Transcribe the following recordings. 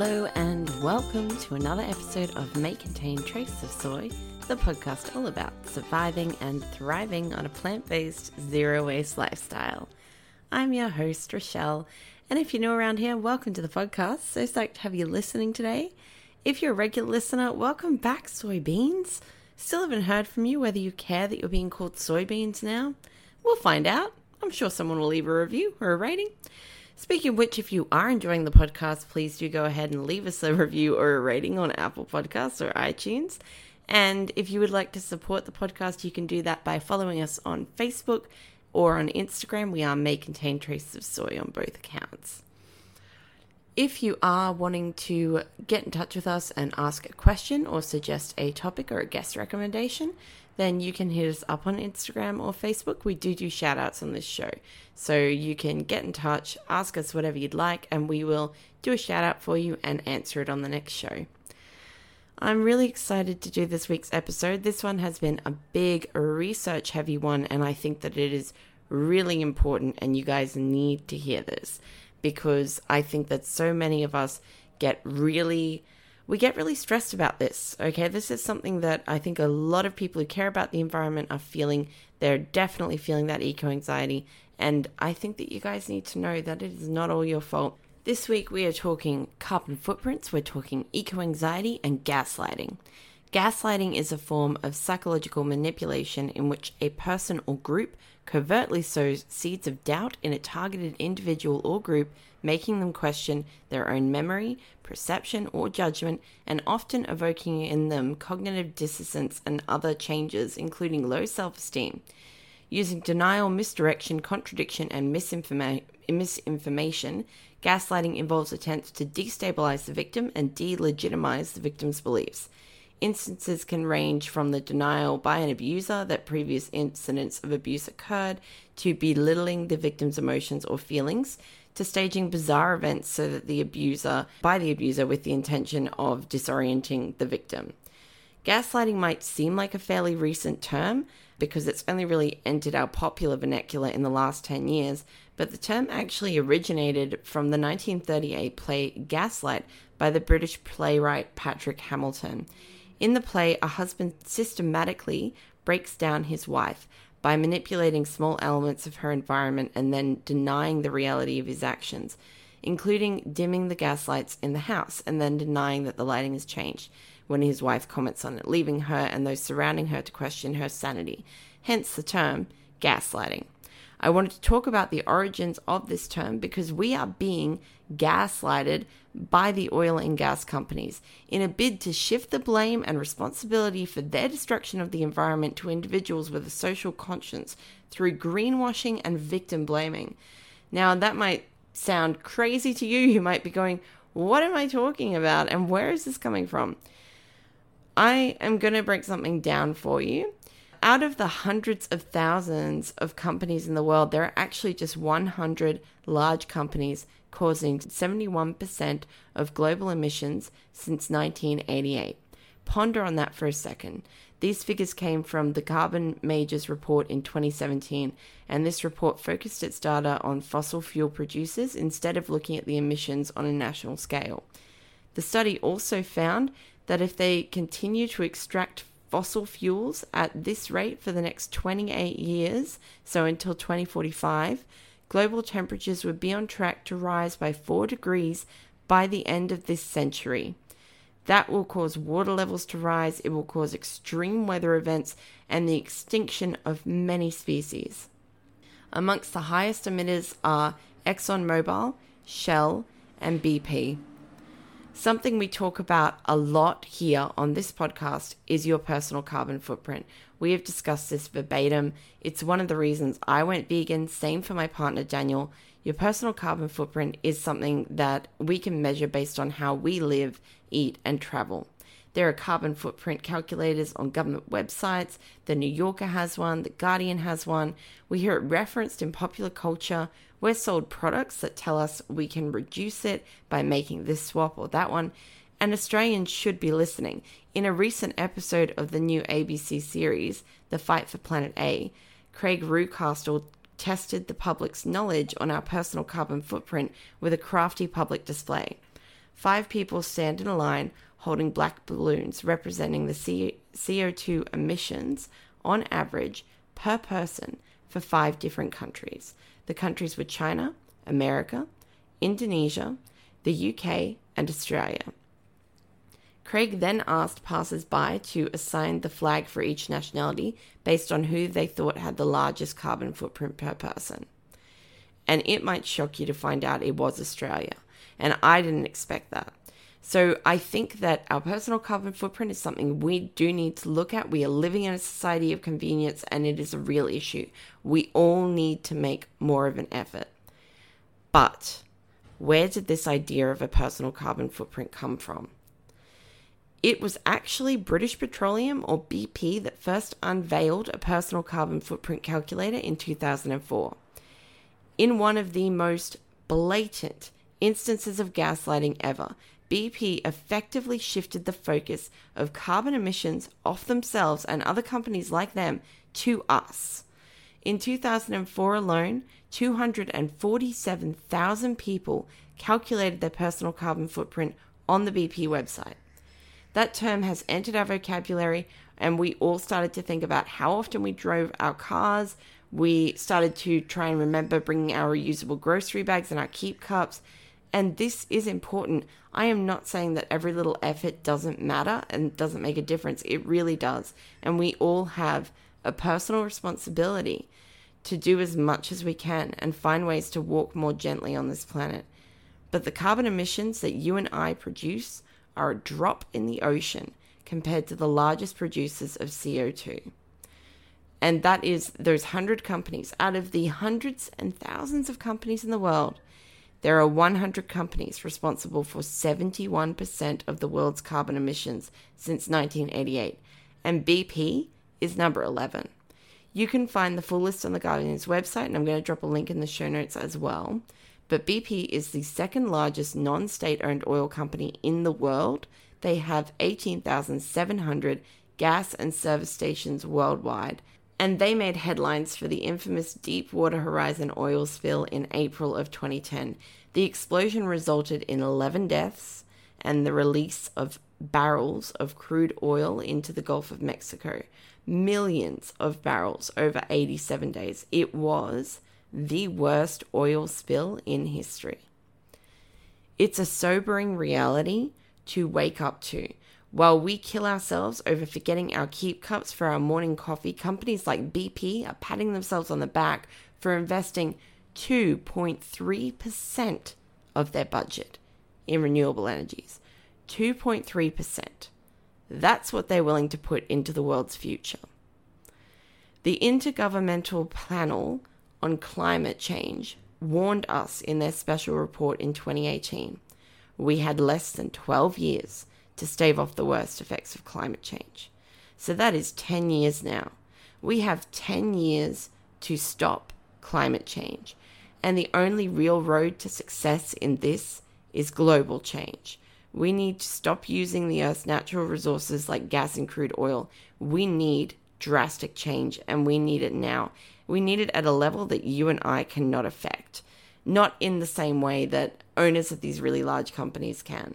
Hello and welcome to another episode of May Contain Trace of Soy, the podcast all about surviving and thriving on a plant based, zero waste lifestyle. I'm your host, Rochelle, and if you're new around here, welcome to the podcast. So psyched to have you listening today. If you're a regular listener, welcome back, soybeans. Still haven't heard from you whether you care that you're being called soybeans now. We'll find out. I'm sure someone will leave a review or a rating. Speaking of which, if you are enjoying the podcast, please do go ahead and leave us a review or a rating on Apple Podcasts or iTunes. And if you would like to support the podcast, you can do that by following us on Facebook or on Instagram. We are May Contain Traces of Soy on both accounts. If you are wanting to get in touch with us and ask a question or suggest a topic or a guest recommendation, then you can hit us up on Instagram or Facebook. We do do shout outs on this show. So you can get in touch, ask us whatever you'd like, and we will do a shout out for you and answer it on the next show. I'm really excited to do this week's episode. This one has been a big research heavy one, and I think that it is really important, and you guys need to hear this because I think that so many of us get really we get really stressed about this. Okay, this is something that I think a lot of people who care about the environment are feeling. They're definitely feeling that eco anxiety, and I think that you guys need to know that it is not all your fault. This week we are talking carbon footprints, we're talking eco anxiety, and gaslighting. Gaslighting is a form of psychological manipulation in which a person or group covertly sows seeds of doubt in a targeted individual or group, making them question their own memory, perception, or judgment, and often evoking in them cognitive dissonance and other changes, including low self esteem. Using denial, misdirection, contradiction, and misinforma- misinformation, gaslighting involves attempts to destabilize the victim and delegitimize the victim's beliefs. Instances can range from the denial by an abuser that previous incidents of abuse occurred, to belittling the victim's emotions or feelings, to staging bizarre events so that the abuser, by the abuser, with the intention of disorienting the victim. Gaslighting might seem like a fairly recent term because it's only really entered our popular vernacular in the last 10 years, but the term actually originated from the 1938 play Gaslight by the British playwright Patrick Hamilton. In the play, a husband systematically breaks down his wife by manipulating small elements of her environment and then denying the reality of his actions, including dimming the gas lights in the house and then denying that the lighting has changed when his wife comments on it, leaving her and those surrounding her to question her sanity, hence the term gaslighting. I wanted to talk about the origins of this term because we are being gaslighted by the oil and gas companies in a bid to shift the blame and responsibility for their destruction of the environment to individuals with a social conscience through greenwashing and victim blaming. Now, that might sound crazy to you. You might be going, What am I talking about? And where is this coming from? I am going to break something down for you out of the hundreds of thousands of companies in the world, there are actually just 100 large companies causing 71% of global emissions since 1988. Ponder on that for a second. These figures came from the Carbon Majors report in 2017, and this report focused its data on fossil fuel producers instead of looking at the emissions on a national scale. The study also found that if they continue to extract fossil fuels at this rate for the next 28 years, so until 2045, global temperatures would be on track to rise by 4 degrees by the end of this century. That will cause water levels to rise, it will cause extreme weather events, and the extinction of many species. Amongst the highest emitters are ExxonMobil, Shell, and BP. Something we talk about a lot here on this podcast is your personal carbon footprint. We have discussed this verbatim. It's one of the reasons I went vegan, same for my partner Daniel. Your personal carbon footprint is something that we can measure based on how we live, eat, and travel. There are carbon footprint calculators on government websites. The New Yorker has one, The Guardian has one. We hear it referenced in popular culture. We're sold products that tell us we can reduce it by making this swap or that one, and Australians should be listening. In a recent episode of the new ABC series, The Fight for Planet A, Craig Reucassel tested the public's knowledge on our personal carbon footprint with a crafty public display. Five people stand in a line holding black balloons representing the CO2 emissions on average per person for five different countries. The countries were China, America, Indonesia, the UK, and Australia. Craig then asked passers by to assign the flag for each nationality based on who they thought had the largest carbon footprint per person. And it might shock you to find out it was Australia. And I didn't expect that. So I think that our personal carbon footprint is something we do need to look at. We are living in a society of convenience and it is a real issue. We all need to make more of an effort. But where did this idea of a personal carbon footprint come from? It was actually British Petroleum or BP that first unveiled a personal carbon footprint calculator in 2004. In one of the most blatant instances of gaslighting ever, BP effectively shifted the focus of carbon emissions off themselves and other companies like them to us. In 2004 alone, 247,000 people calculated their personal carbon footprint on the BP website. That term has entered our vocabulary, and we all started to think about how often we drove our cars. We started to try and remember bringing our reusable grocery bags and our keep cups. And this is important. I am not saying that every little effort doesn't matter and doesn't make a difference. It really does. And we all have a personal responsibility to do as much as we can and find ways to walk more gently on this planet. But the carbon emissions that you and I produce are a drop in the ocean compared to the largest producers of CO2. And that is those 100 companies. Out of the hundreds and thousands of companies in the world, there are 100 companies responsible for 71% of the world's carbon emissions since 1988, and BP is number 11. You can find the full list on the Guardian's website, and I'm going to drop a link in the show notes as well. But BP is the second largest non state owned oil company in the world. They have 18,700 gas and service stations worldwide, and they made headlines for the infamous Deepwater Horizon oil spill in April of 2010. The explosion resulted in 11 deaths and the release of barrels of crude oil into the Gulf of Mexico. Millions of barrels over 87 days. It was the worst oil spill in history. It's a sobering reality to wake up to. While we kill ourselves over forgetting our keep cups for our morning coffee, companies like BP are patting themselves on the back for investing 2.3% of their budget in renewable energies. 2.3%. That's what they're willing to put into the world's future. The Intergovernmental Panel on Climate Change warned us in their special report in 2018 we had less than 12 years to stave off the worst effects of climate change. So that is 10 years now. We have 10 years to stop climate change. And the only real road to success in this is global change. We need to stop using the Earth's natural resources like gas and crude oil. We need drastic change and we need it now. We need it at a level that you and I cannot affect, not in the same way that owners of these really large companies can.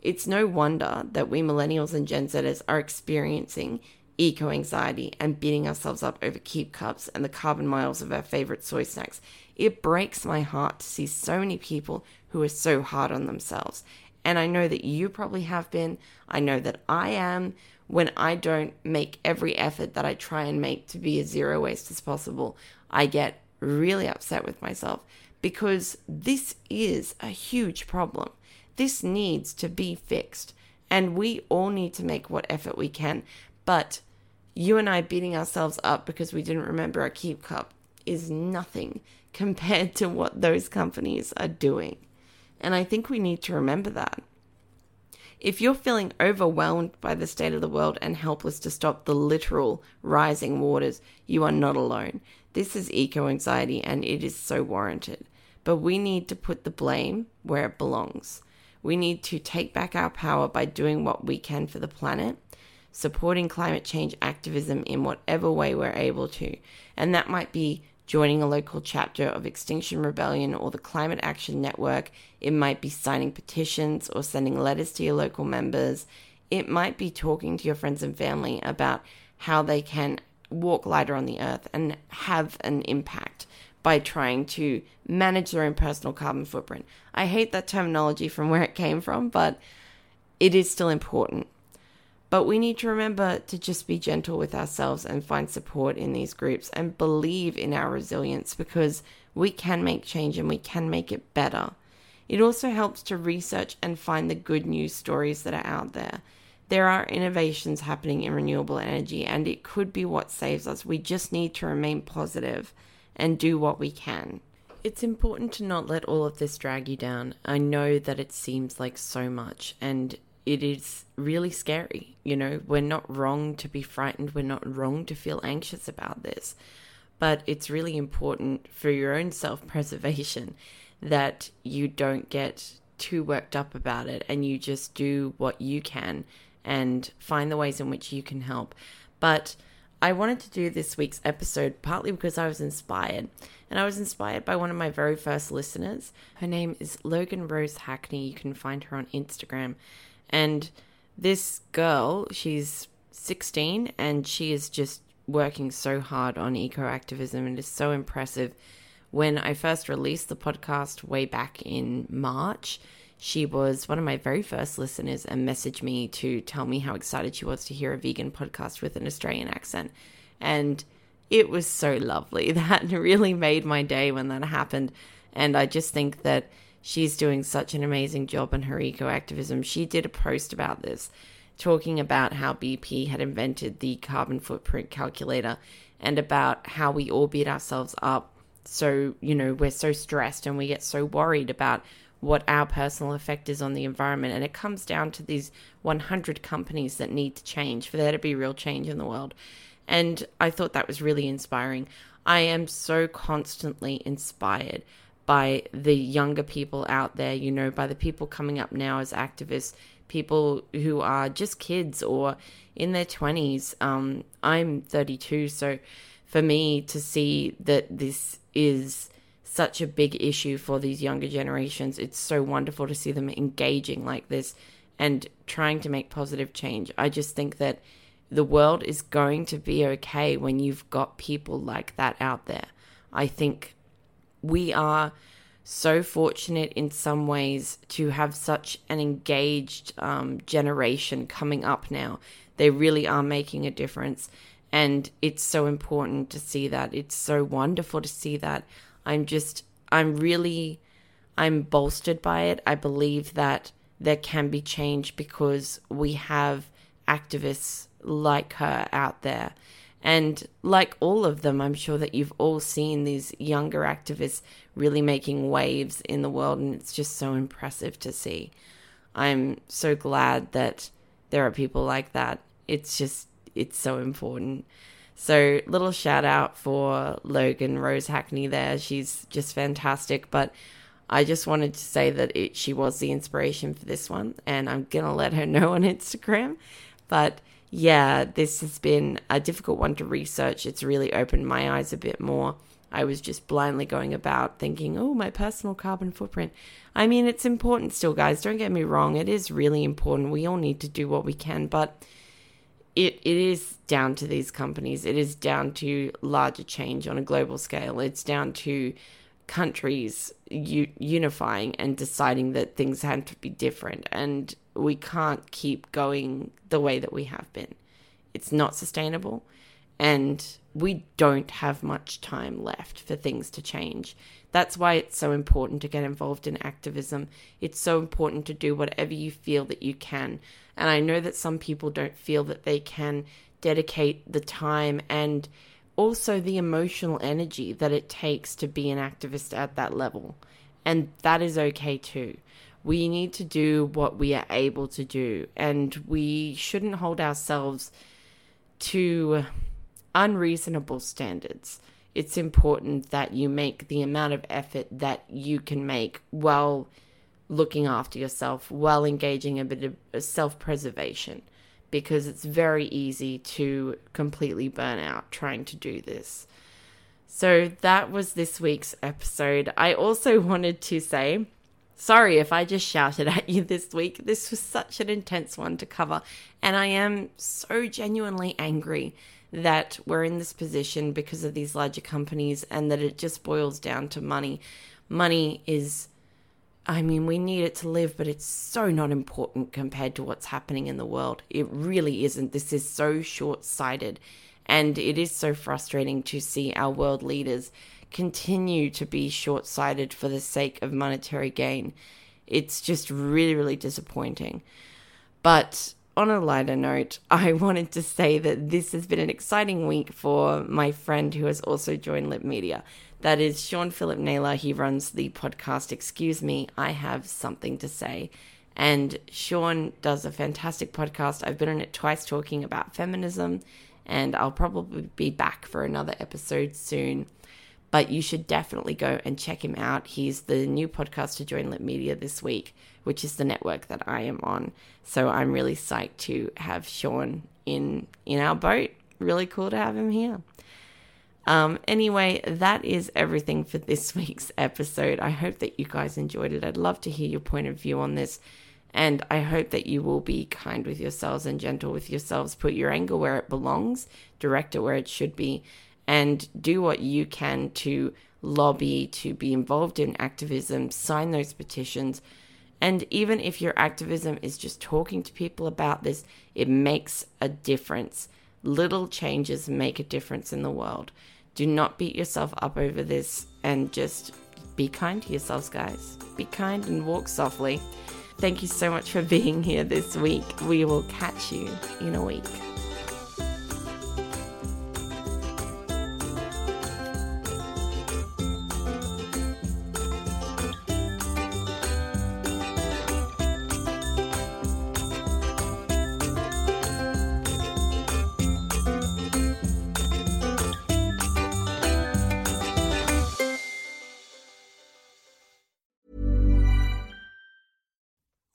It's no wonder that we millennials and Gen Zers are experiencing eco anxiety and beating ourselves up over keep cups and the carbon miles of our favorite soy snacks. It breaks my heart to see so many people who are so hard on themselves. And I know that you probably have been. I know that I am when I don't make every effort that I try and make to be as zero waste as possible, I get really upset with myself because this is a huge problem. This needs to be fixed, and we all need to make what effort we can. But you and I beating ourselves up because we didn't remember our keep cup is nothing compared to what those companies are doing. And I think we need to remember that. If you're feeling overwhelmed by the state of the world and helpless to stop the literal rising waters, you are not alone. This is eco anxiety and it is so warranted. But we need to put the blame where it belongs. We need to take back our power by doing what we can for the planet, supporting climate change activism in whatever way we're able to. And that might be joining a local chapter of Extinction Rebellion or the Climate Action Network. It might be signing petitions or sending letters to your local members. It might be talking to your friends and family about how they can walk lighter on the earth and have an impact by trying to manage their own personal carbon footprint. I hate that terminology from where it came from, but it is still important. But we need to remember to just be gentle with ourselves and find support in these groups and believe in our resilience because we can make change and we can make it better. It also helps to research and find the good news stories that are out there. There are innovations happening in renewable energy, and it could be what saves us. We just need to remain positive and do what we can. It's important to not let all of this drag you down. I know that it seems like so much, and it is really scary. You know, we're not wrong to be frightened, we're not wrong to feel anxious about this. But it's really important for your own self preservation that you don't get too worked up about it and you just do what you can and find the ways in which you can help. But I wanted to do this week's episode partly because I was inspired. And I was inspired by one of my very first listeners. Her name is Logan Rose Hackney. You can find her on Instagram. And this girl, she's 16 and she is just working so hard on eco activism and is so impressive. When I first released the podcast way back in March, she was one of my very first listeners and messaged me to tell me how excited she was to hear a vegan podcast with an Australian accent. And it was so lovely. That really made my day when that happened. And I just think that She's doing such an amazing job in her eco activism. She did a post about this, talking about how BP had invented the carbon footprint calculator and about how we all beat ourselves up. So, you know, we're so stressed and we get so worried about what our personal effect is on the environment. And it comes down to these 100 companies that need to change for there to be real change in the world. And I thought that was really inspiring. I am so constantly inspired by the younger people out there, you know, by the people coming up now as activists, people who are just kids or in their 20s. Um, I'm 32, so for me to see that this is such a big issue for these younger generations, it's so wonderful to see them engaging like this and trying to make positive change. I just think that the world is going to be okay when you've got people like that out there. I think we are so fortunate in some ways to have such an engaged um, generation coming up now. They really are making a difference. And it's so important to see that. It's so wonderful to see that. I'm just, I'm really, I'm bolstered by it. I believe that there can be change because we have activists like her out there. And like all of them, I'm sure that you've all seen these younger activists really making waves in the world, and it's just so impressive to see. I'm so glad that there are people like that. It's just, it's so important. So, little shout out for Logan Rose Hackney there. She's just fantastic. But I just wanted to say that it, she was the inspiration for this one, and I'm gonna let her know on Instagram. But yeah, this has been a difficult one to research. It's really opened my eyes a bit more. I was just blindly going about thinking, oh, my personal carbon footprint. I mean, it's important still, guys. Don't get me wrong. It is really important. We all need to do what we can, but it, it is down to these companies. It is down to larger change on a global scale. It's down to countries u- unifying and deciding that things had to be different. And we can't keep going the way that we have been. It's not sustainable. And we don't have much time left for things to change. That's why it's so important to get involved in activism. It's so important to do whatever you feel that you can. And I know that some people don't feel that they can dedicate the time and also the emotional energy that it takes to be an activist at that level. And that is okay too. We need to do what we are able to do, and we shouldn't hold ourselves to unreasonable standards. It's important that you make the amount of effort that you can make while looking after yourself, while engaging a bit of self preservation, because it's very easy to completely burn out trying to do this. So that was this week's episode. I also wanted to say, sorry if I just shouted at you this week. This was such an intense one to cover, and I am so genuinely angry that we're in this position because of these larger companies and that it just boils down to money. Money is, I mean, we need it to live, but it's so not important compared to what's happening in the world. It really isn't. This is so short sighted. And it is so frustrating to see our world leaders continue to be short sighted for the sake of monetary gain. It's just really, really disappointing. But on a lighter note, I wanted to say that this has been an exciting week for my friend who has also joined Lip Media. That is Sean Philip Naylor. He runs the podcast Excuse Me, I Have Something to Say. And Sean does a fantastic podcast. I've been on it twice talking about feminism, and I'll probably be back for another episode soon but you should definitely go and check him out. He's the new podcast to join Lip Media this week, which is the network that I am on. So I'm really psyched to have Sean in in our boat. Really cool to have him here. Um, anyway, that is everything for this week's episode. I hope that you guys enjoyed it. I'd love to hear your point of view on this. And I hope that you will be kind with yourselves and gentle with yourselves. Put your anger where it belongs, direct it where it should be, and do what you can to lobby, to be involved in activism, sign those petitions. And even if your activism is just talking to people about this, it makes a difference. Little changes make a difference in the world. Do not beat yourself up over this and just be kind to yourselves, guys. Be kind and walk softly. Thank you so much for being here this week. We will catch you in a week.